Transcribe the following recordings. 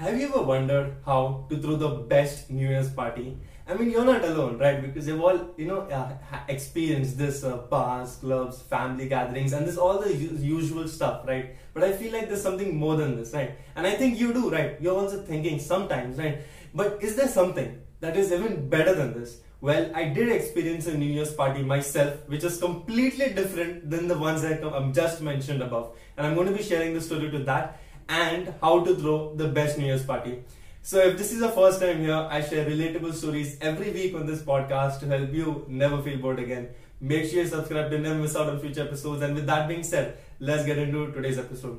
Have you ever wondered how to throw the best New Year's party? I mean, you're not alone, right? Because you've all, you know, uh, experienced this uh, bars, clubs, family gatherings, and this all the u- usual stuff, right? But I feel like there's something more than this, right? And I think you do, right? You're also thinking sometimes, right? But is there something that is even better than this? Well, I did experience a New Year's party myself, which is completely different than the ones that I have just mentioned above. And I'm going to be sharing the story to that and how to throw the best New Year's party. So, if this is the first time here, I share relatable stories every week on this podcast to help you never feel bored again. Make sure you subscribe to never miss out on future episodes. And with that being said, let's get into today's episode.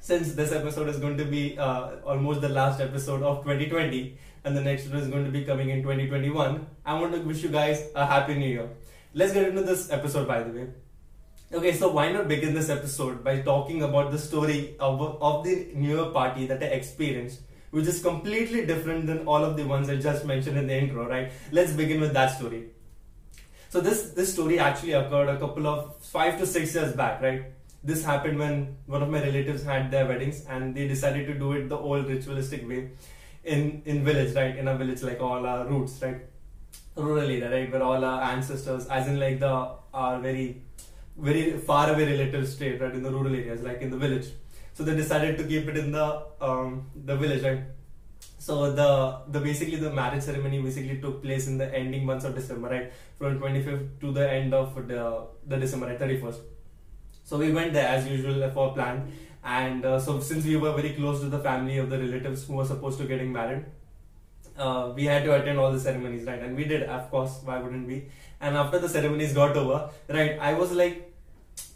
Since this episode is going to be uh, almost the last episode of 2020, and the next one is going to be coming in 2021. I want to wish you guys a happy new year. Let's get into this episode, by the way. Okay, so why not begin this episode by talking about the story of, of the New Year party that I experienced, which is completely different than all of the ones I just mentioned in the intro, right? Let's begin with that story. So this this story actually occurred a couple of five to six years back, right? This happened when one of my relatives had their weddings and they decided to do it the old ritualistic way in in village, right? In a village like all our roots, right? Rural area, right? Where all our ancestors, as in like the our very very far away relatives stayed, right? In the rural areas, like in the village. So they decided to keep it in the um, the village, right? So the the basically the marriage ceremony basically took place in the ending months of December, right? From 25th to the end of the the December, right? 31st. So we went there as usual for plan and uh, so since we were very close to the family of the relatives who were supposed to getting married uh, we had to attend all the ceremonies right and we did of course why wouldn't we and after the ceremonies got over right i was like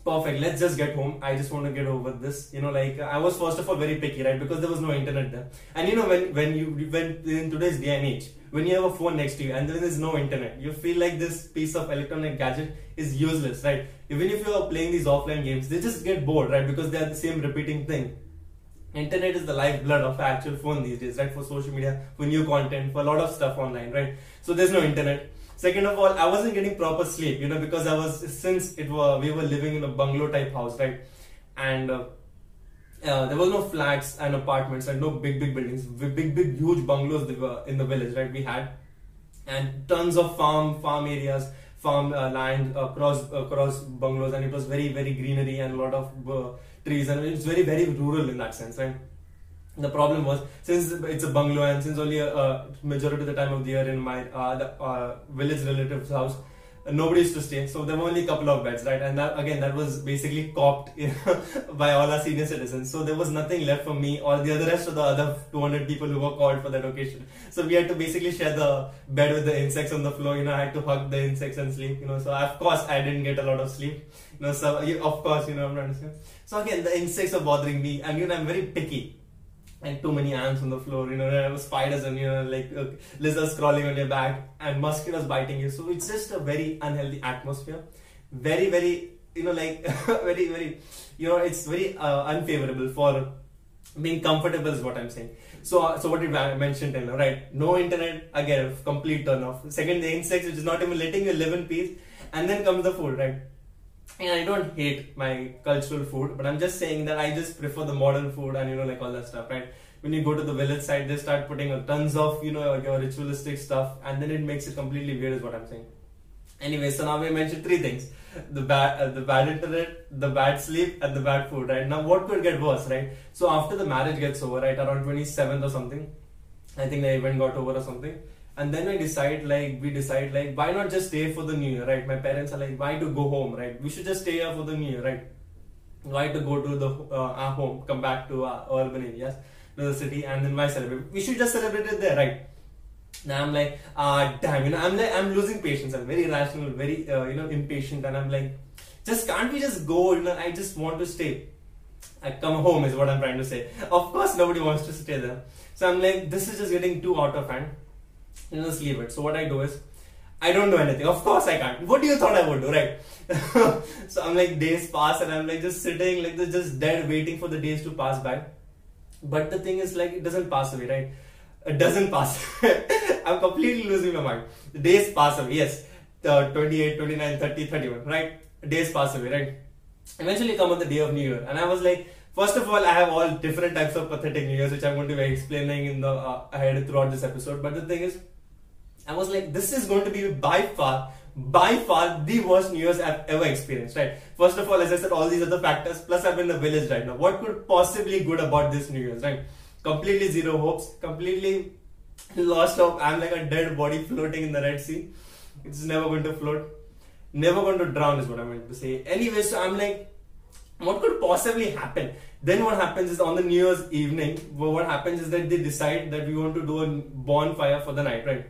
perfect. Let's just get home. I just want to get over this. You know like i was first of all very picky right? Because there was no internet there. And you know when when you when in today's day and age when you have a phone next to you and there is no internet you feel like this piece of electronic gadget is useless right? Even if you are playing these offline games they just get bored right? Because they are the same repeating thing. Internet is the lifeblood of actual phone these days right? For social media for new content for a lot of stuff online right? So there's no internet Second of all, I wasn't getting proper sleep, you know, because I was since it was we were living in a bungalow type house, right? And uh, uh, there was no flats and apartments and no big big buildings, big big huge bungalows in the village, right? We had and tons of farm farm areas, farm uh, land across across bungalows, and it was very very greenery and a lot of uh, trees, and it's very very rural in that sense, right? The problem was since it's a bungalow and since only a, a majority of the time of the year in my uh, the, uh, village relative's house nobody used to stay. So there were only a couple of beds right? And that again that was basically copped by all our senior citizens. So there was nothing left for me or the other rest of the other 200 people who were called for that occasion. So we had to basically share the bed with the insects on the floor. You know i had to hug the insects and sleep you know. So of course i didn't get a lot of sleep. You know so of course you know i'm not so again the insects are bothering me. And you know i'm very picky and too many ants on the floor, you know, spiders and, you know, like uh, lizards crawling on your back and mosquitoes biting you. So it's just a very unhealthy atmosphere. Very, very, you know, like, very, very, you know, it's very uh, unfavorable for being comfortable is what I'm saying. So, uh, so what did I mention, Taylor, right? No internet, again, complete turn off. Second, the insects, which is not even letting you live in peace. And then comes the food, right? And I don't hate my cultural food, but I'm just saying that I just prefer the modern food and you know like all that stuff, right? When you go to the village side, they start putting tons of you know your ritualistic stuff, and then it makes it completely weird, is what I'm saying. Anyway, so now we mentioned three things: the bad, uh, the bad internet, the bad sleep, and the bad food. Right now, what could get worse, right? So after the marriage gets over, right around 27th or something, I think the event got over or something and then I decide like we decide like why not just stay for the new year, right? My parents are like, why to go home, right? We should just stay here for the new year, right? Why to go to the uh, our home, come back to our urban areas, to the city, and then why celebrate? We should just celebrate it there, right? Now I'm like, ah, damn, you know, I'm like, I'm losing patience. I'm very irrational, very, uh, you know, impatient, and I'm like, just can't we just go? You know, I just want to stay. I come home is what I'm trying to say. Of course, nobody wants to stay there. So I'm like, this is just getting too out of hand you just leave it. So what I do is, I don't do anything. Of course I can't. What do you thought I would do, right? so I'm like days pass and I'm like just sitting like this, just dead, waiting for the days to pass by. But the thing is like it doesn't pass away, right? It doesn't pass. I'm completely losing my mind. The days pass away. Yes, the 28, 29, 30, 31, right? Days pass away, right? Eventually come on the day of New Year, and I was like, First of all, I have all different types of pathetic New Year's, which I'm going to be explaining in the uh, ahead throughout this episode. But the thing is, I was like, this is going to be by far, by far the worst New Year's I've ever experienced. Right? First of all, as I said, all these other factors. Plus, I'm in the village right now. What could possibly good about this New Year's? Right? Completely zero hopes. Completely lost hope. I'm like a dead body floating in the Red Sea. It's never going to float. Never going to drown is what I meant to say. Anyway, so I'm like what could possibly happen? Then what happens is on the New Year's evening, what happens is that they decide that we want to do a bonfire for the night, right?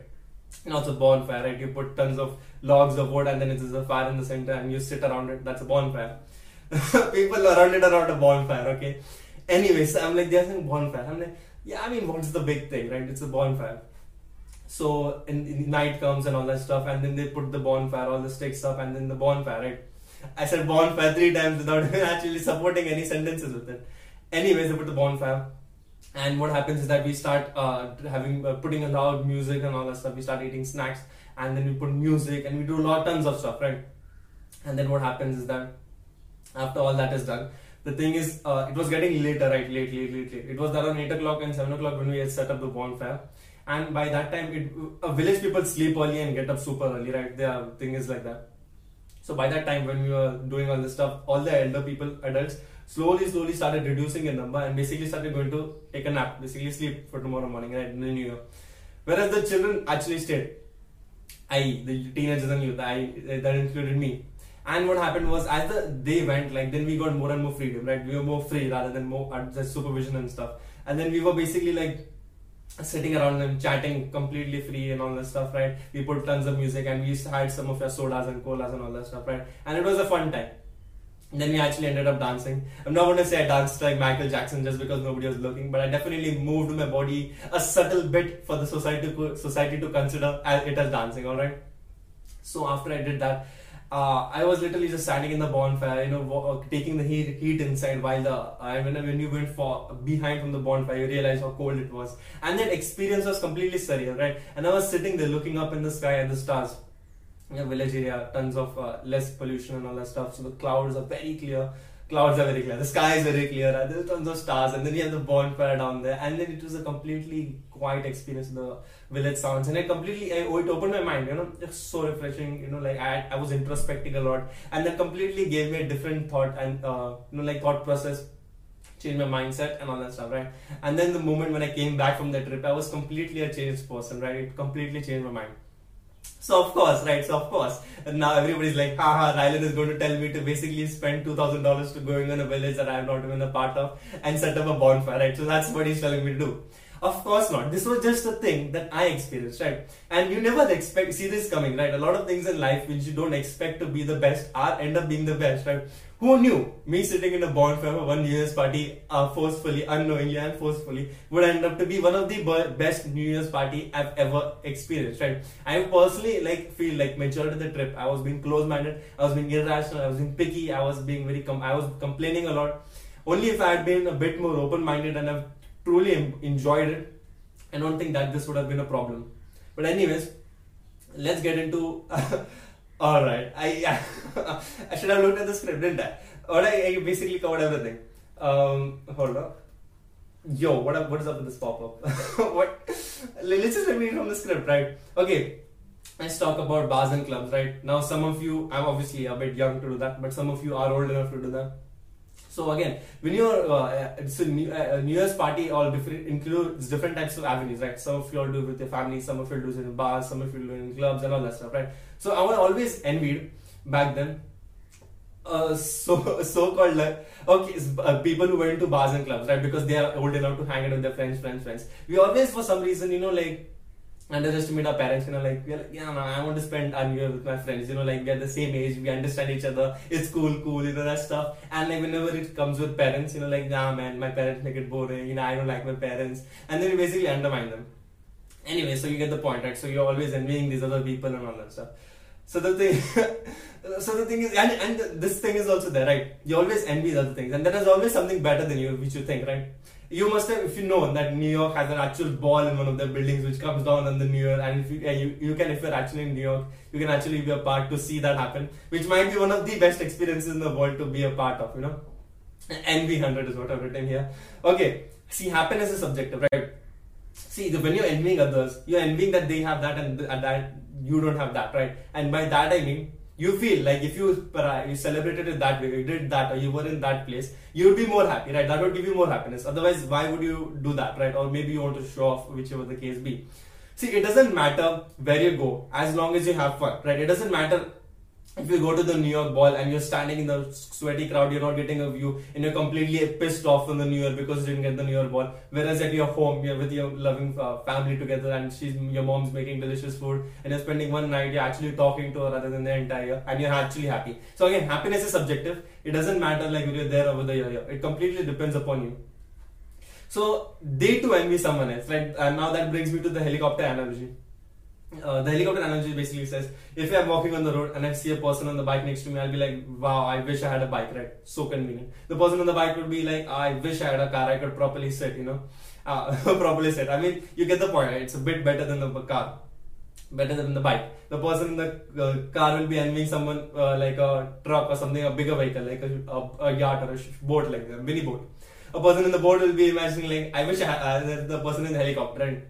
Now it's a bonfire, right? You put tons of logs of wood and then it's a fire in the center and you sit around it. That's a bonfire. People around it around a bonfire, okay? Anyways, I'm like, they're saying bonfire. I'm like, yeah, I mean, what's the big thing, right? It's a bonfire. So in, in night comes and all that stuff, and then they put the bonfire, all the sticks up, and then the bonfire, right? I said bonfire three times without actually supporting any sentences with it. Anyways, I put the bonfire. And what happens is that we start uh, having uh, putting a loud music and all that stuff. We start eating snacks, and then we put music, and we do a lot of tons of stuff, right? And then what happens is that after all that is done, the thing is, uh, it was getting later, right? Late, late, late, late. It was around eight o'clock and seven o'clock when we had set up the bonfire. And by that time, it, uh, village people sleep early and get up super early, right? The thing is like that. So by that time, when we were doing all this stuff, all the elder people, adults, slowly, slowly started reducing in number and basically started going to take a nap, basically sleep for tomorrow morning, right, in the new year. Whereas the children actually stayed. I, the teenagers and youth, I, that included me. And what happened was, as the day went, like then we got more and more freedom, right? We were more free rather than more uh, supervision and stuff. And then we were basically like sitting around them chatting completely free and all that stuff right we put tons of music and we had some of your sodas and colas and all that stuff right and it was a fun time then we actually ended up dancing. I'm not going to say I danced like Michael Jackson just because nobody was looking, but I definitely moved my body a subtle bit for the society to, society to consider as it as dancing. All right. So after I did that, uh, I was literally just standing in the bonfire, you know, taking the heat, heat inside while the uh, when, when you went for behind from the bonfire, you realize how cold it was, and that experience was completely surreal, right? And I was sitting there looking up in the sky at the stars. In a village area, tons of uh, less pollution and all that stuff, so the clouds are very clear clouds are very clear, the sky is very clear, and there's tons of stars, and then you have the bonfire down there, and then it was a completely quiet experience, the village sounds, and it completely, I, it opened my mind, you know, it's so refreshing, you know, like I, I was introspecting a lot, and that completely gave me a different thought and, uh, you know, like thought process changed my mindset and all that stuff, right? And then the moment when I came back from that trip, I was completely a changed person, right? It completely changed my mind. So of course, right? So of course, and now everybody's like, haha, Rylan is going to tell me to basically spend two thousand dollars to going on a village that I am not even a part of and set up a bonfire, right? So that's what he's telling me to do. Of course not. This was just a thing that I experienced, right? And you never expect see this coming, right? A lot of things in life which you don't expect to be the best are end up being the best, right? Who knew me sitting in a bonfire for one New Year's party, uh, forcefully, unknowingly, and forcefully, would end up to be one of the best New Year's party I've ever experienced, right? I personally like feel like majority of the trip I was being close-minded, I was being irrational, I was being picky, I was being very, I was complaining a lot. Only if I had been a bit more open-minded and I've truly enjoyed it. I don't think that this would have been a problem. But anyways, let's get into. all right, I I should have looked at the script, didn't I? Or I, basically covered everything. Um, hold on. Yo, what up, what is up with this pop up? what? Let's just read from the script, right? Okay, let's talk about bars and clubs, right? Now, some of you, I'm obviously a bit young to do that, but some of you are old enough to do that. So again, when you're uh, it's a New, uh, New Year's party, all different includes different types of avenues, right? Some of you all do it with your family, some of you do it in bars, some of you do it in clubs, and all that stuff, right? So I was always envied back then. Uh, so so called like okay uh, people who went to bars and clubs right because they are old enough to hang out with their friends friends friends we always for some reason you know like underestimate our parents, you know, like, we're like, yeah, no, I want to spend a year with my friends, you know, like, we're the same age, we understand each other, it's cool, cool, you know, that stuff. And like, whenever it comes with parents, you know, like, nah, man, my parents make it boring, you know, I don't like my parents. And then you basically undermine them. Anyway, so you get the point, right? So you're always envying these other people and all that stuff. So the thing, so the thing is, and, and this thing is also there, right? You always envy other things, and there is always something better than you, which you think, right? You must have, if you know that New York has an actual ball in one of their buildings which comes down on the New Year, and if you, you, you can, if you're actually in New York, you can actually be a part to see that happen, which might be one of the best experiences in the world to be a part of, you know. envy 100 is what I've written here. Okay, see, happiness is subjective, right? See, the, when you're envying others, you're envying that they have that and th- that you don't have that, right? And by that I mean, you feel like if you uh, you celebrated it that way, you did that, or you were in that place, you would be more happy, right? That would give you more happiness. Otherwise, why would you do that, right? Or maybe you want to show off, whichever the case be. See, it doesn't matter where you go as long as you have fun, right? It doesn't matter if you go to the New York Ball and you're standing in the sweaty crowd, you're not getting a view, and you're completely pissed off from the New York because you didn't get the New York Ball. Whereas at your home, you're with your loving uh, family together, and she's your mom's making delicious food, and you're spending one night, you're actually talking to her rather than the entire year, and you're actually happy. So again, happiness is subjective. It doesn't matter like you're there over the year. It completely depends upon you. So they too envy someone else. Right? And now that brings me to the helicopter analogy uh, the helicopter analogy basically says if I'm walking on the road and I see a person on the bike next to me, I'll be like, wow, I wish I had a bike ride. So convenient. The person on the bike would be like, I wish I had a car I could properly sit, you know, uh, properly sit. I mean, you get the point. Right? It's a bit better than the car, better than the bike. The person in the uh, car will be envying someone uh, like a truck or something, a bigger vehicle like a, a, a yacht or a boat, like a mini boat. A person in the boat will be imagining like, I wish I had uh, the person in the helicopter. Right?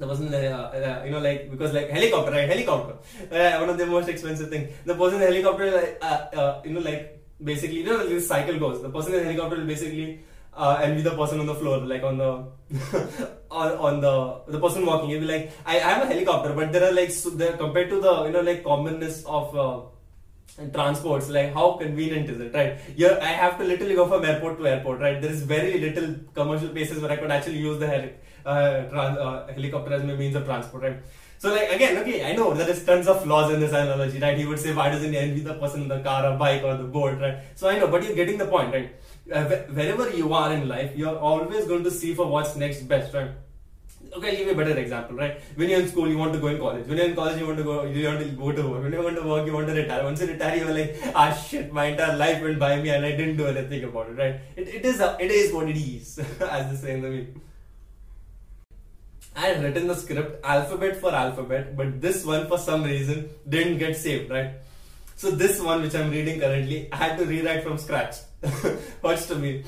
The person uh, uh, you know like because like helicopter right? Helicopter. Uh, one of the most expensive thing. The person in the helicopter like, uh, uh, you know like basically you know like this cycle goes. The person in the helicopter will basically uh, envy the person on the floor like on the on, on the the person walking. He'll be like I, I have a helicopter but there are like so there compared to the you know like commonness of transports like how convenient is it right? Yeah i have to literally go from airport to airport right? There is very little commercial places where i could actually use the heli- uh, trans- uh, helicopter as my means of transport right so like again okay i know there is tons of flaws in this analogy right he would say why doesn't he envy the person in the car or bike or the boat right so i know but you're getting the point right uh, wherever you are in life you're always going to see for what's next best right okay, I'll give you a better example, right? When you're in school, you want to go in college. When you're in college, you want to go, you want to go to work. When you want to work, you want to retire. Once you retire, you're like, ah, shit, my entire life went by me and I didn't do anything about it, right? It, it is, it is what it is, as they say in the meme. I had written the script alphabet for alphabet, but this one for some reason didn't get saved, right? So this one which I'm reading currently, I had to rewrite from scratch. Watch to me.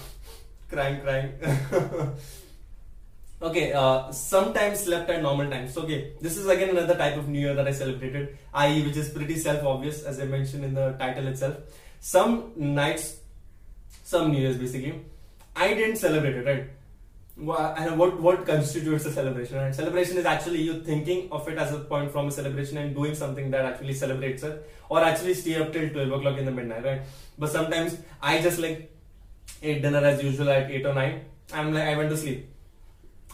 Crying, crying. Okay, uh, sometimes slept at normal times. Okay, this is again another type of New Year that I celebrated, i.e., which is pretty self obvious as I mentioned in the title itself. Some nights, some New Year's basically, I didn't celebrate it, right? And what what constitutes a celebration? Right? Celebration is actually you thinking of it as a point from a celebration and doing something that actually celebrates it, or actually stay up till twelve o'clock in the midnight, right? But sometimes I just like ate dinner as usual at eight or nine. I'm like I went to sleep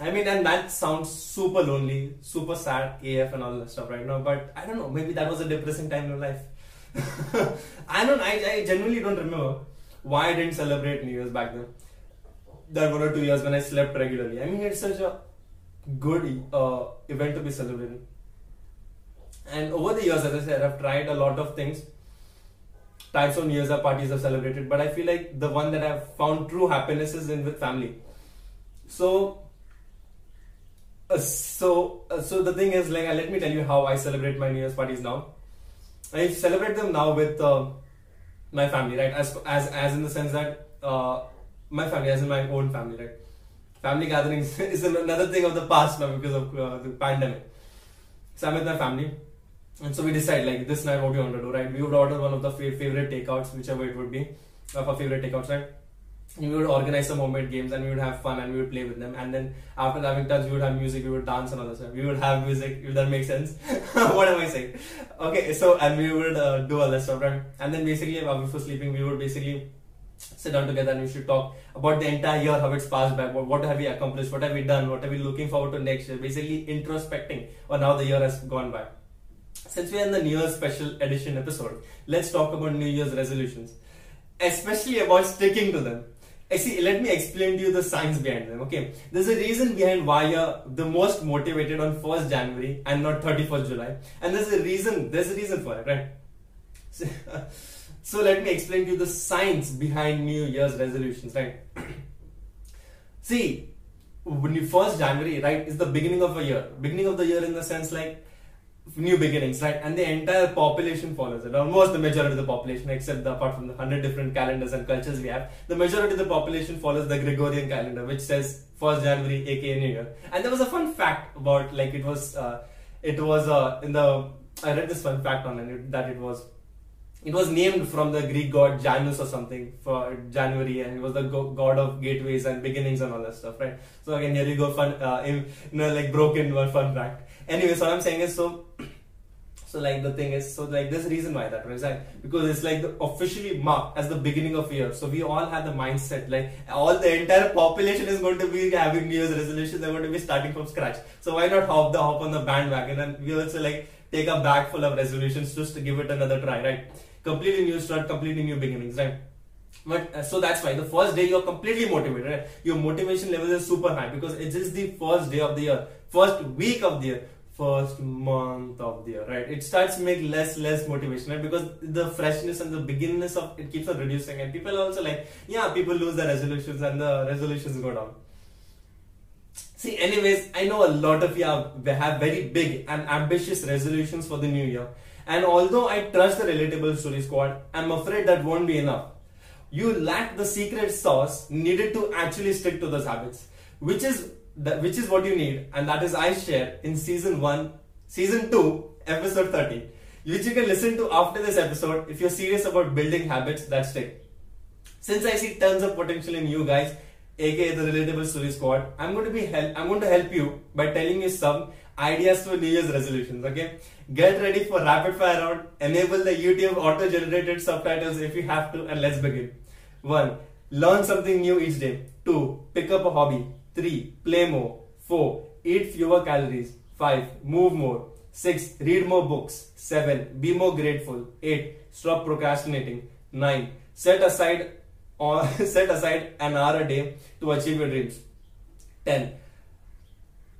I mean, and that sounds super lonely, super sad, AF and all that stuff right now. But I don't know, maybe that was a depressing time in life. I don't. I, I genuinely don't remember why I didn't celebrate New Year's back then. That one or two years when I slept regularly. I mean, it's such a good uh, event to be celebrating. And over the years, as I said, I've tried a lot of things. Types of New Year's parties I've celebrated, but I feel like the one that I've found true happiness is in with family. So uh, so uh, so the thing is like let me tell you how I celebrate my New Year's parties now. I celebrate them now with uh, my family, right? As as as in the sense that uh, my family, as in my own family, right? Family gatherings is another thing of the past now because of uh, the pandemic. So I'm with my family, and so we decide like this night what we want to do, right? We would order one of the favorite takeouts, whichever it would be, of our favorite takeouts, right? we would organize some homemade games and we would have fun and we would play with them and then after having done we would have music we would dance and all that stuff we would have music if that makes sense what am I saying okay so and we would uh, do all that stuff right and then basically before sleeping we would basically sit down together and we should talk about the entire year how it's passed by what, have we accomplished what have we done what are we looking forward to next year basically introspecting on how the year has gone by since we are in the New Year's special edition episode let's talk about New Year's resolutions especially about sticking to them I see, let me explain to you the science behind them. Okay, there's a reason behind why you're the most motivated on 1st January and not 31st July, and there's a reason. There's a reason for it, right? So, let me explain to you the science behind New Year's resolutions, right? See, when you first January, right, is the beginning of a year. Beginning of the year in the sense like new beginnings, right? And the entire population follows it. Almost the majority of the population, except the, apart from the hundred different calendars and cultures we have, the majority of the population follows the Gregorian calendar, which says first January, aka New Year. And there was a fun fact about like it was, uh, it was uh, in the I read this fun fact on that it was it was named from the Greek god Janus or something for January, and it was the go- god of gateways and beginnings and all that stuff, right? So again, here you go, fun, uh, you know, like broken one fun fact. Anyway, so what I'm saying is so. So like the thing is, so like a reason why that right? Like, because it's like the officially marked as the beginning of year. So we all have the mindset like all the entire population is going to be having New Year's resolutions. They're going to be starting from scratch. So why not hop the hop on the bandwagon and we also like take a bag full of resolutions just to give it another try, right? Completely new start, completely new beginnings, right? But uh, so that's why the first day you're completely motivated. Right? Your motivation level is super high because it is the first day of the year, first week of the year, first month of the year. Right? It starts to make less less motivation, right? Because the freshness and the beginness of it keeps on reducing, and people also like yeah, people lose their resolutions and the resolutions go down. See, anyways, I know a lot of you have, have very big and ambitious resolutions for the new year. And although I trust the Relatable Story Squad, I'm afraid that won't be enough. You lack the secret sauce needed to actually stick to those habits, which is which is what you need, and that is I share in season one, season two, episode 30, which you can listen to after this episode if you're serious about building habits that stick. Since I see tons of potential in you guys, aka the Relatable Story Squad, I'm going to be help. I'm going to help you by telling you some ideas for New Year's resolutions. Okay, get ready for rapid fire round. Enable the YouTube auto-generated subtitles if you have to, and let's begin. One, learn something new each day. Two, pick up a hobby. Three, play more. Four, eat fewer calories. Five, move more. Six, read more books. Seven, be more grateful. Eight, stop procrastinating. Nine, set aside set aside an hour a day to achieve your dreams. 10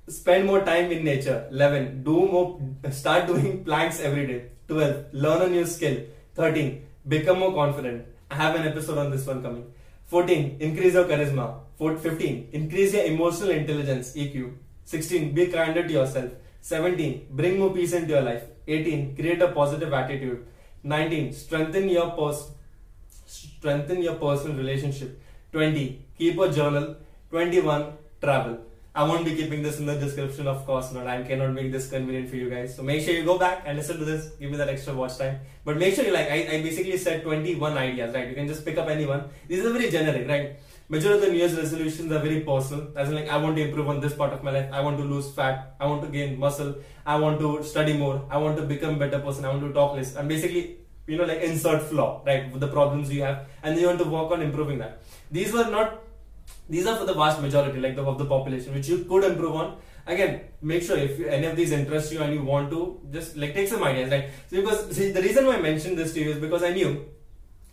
spend more time in nature. 11 do more start doing planks every day. 12 learn a new skill. 13 become more confident. I have an episode on this one coming. 14 increase your charisma. 15 increase your emotional intelligence eq 16 be kinder to yourself. 17 bring more peace into your life. 18 create a positive attitude. 19 strengthen your pers- strengthen your personal relationship. 20 keep a journal. 21 travel I won't be keeping this in the description, of course not. I cannot make this convenient for you guys. So make sure you go back and listen to this. Give me that extra watch time. But make sure you like, I, I basically said 21 ideas, right? You can just pick up anyone. These are very generic, right? Majority of the New Year's resolutions are very personal. As in like, I want to improve on this part of my life. I want to lose fat. I want to gain muscle. I want to study more. I want to become a better person. I want to talk less. I'm basically, you know, like insert flaw, right? The problems you have. And you want to work on improving that. These were not these are for the vast majority like the, of the population which you could improve on. Again make sure if any of these interest you and you want to just like take some ideas right? So because see, the reason why i mentioned this to you is because i knew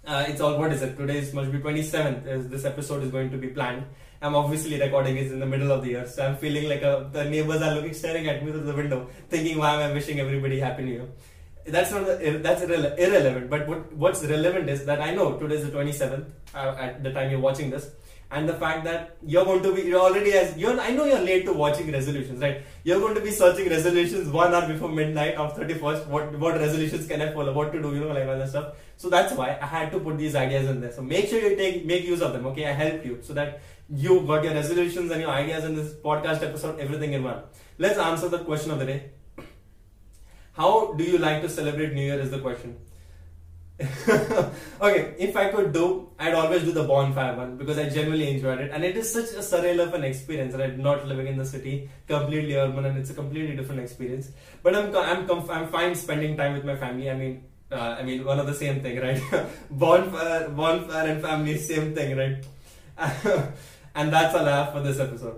uh, it's all what is it? Today is must be 27th as this episode is going to be planned. I'm obviously recording it in the middle of the year so i'm feeling like a, the neighbors are looking staring at me through the window thinking why am i wishing everybody happy new year? That's not the, that's irrele- irrelevant but what, what's relevant is that i know today is the 27th uh, at the time you're watching this and the fact that you're going to be you're already as you're I know you're late to watching resolutions, right? You're going to be searching resolutions one hour before midnight of 31st. What what resolutions can I follow? What to do? You know, like all that stuff. So that's why I had to put these ideas in there. So make sure you take make use of them. Okay, I help you so that you got your resolutions and your ideas in this podcast episode, everything in one. Let's answer the question of the day. How do you like to celebrate New Year? Is the question. okay, if I could do, I'd always do the bonfire one because I genuinely enjoyed it, and it is such a surreal of an experience. Right, not living in the city, completely urban, and it's a completely different experience. But I'm I'm I'm fine spending time with my family. I mean, uh, I mean one of the same thing, right? bonfire, bonfire, and family, same thing, right? and that's a laugh for this episode.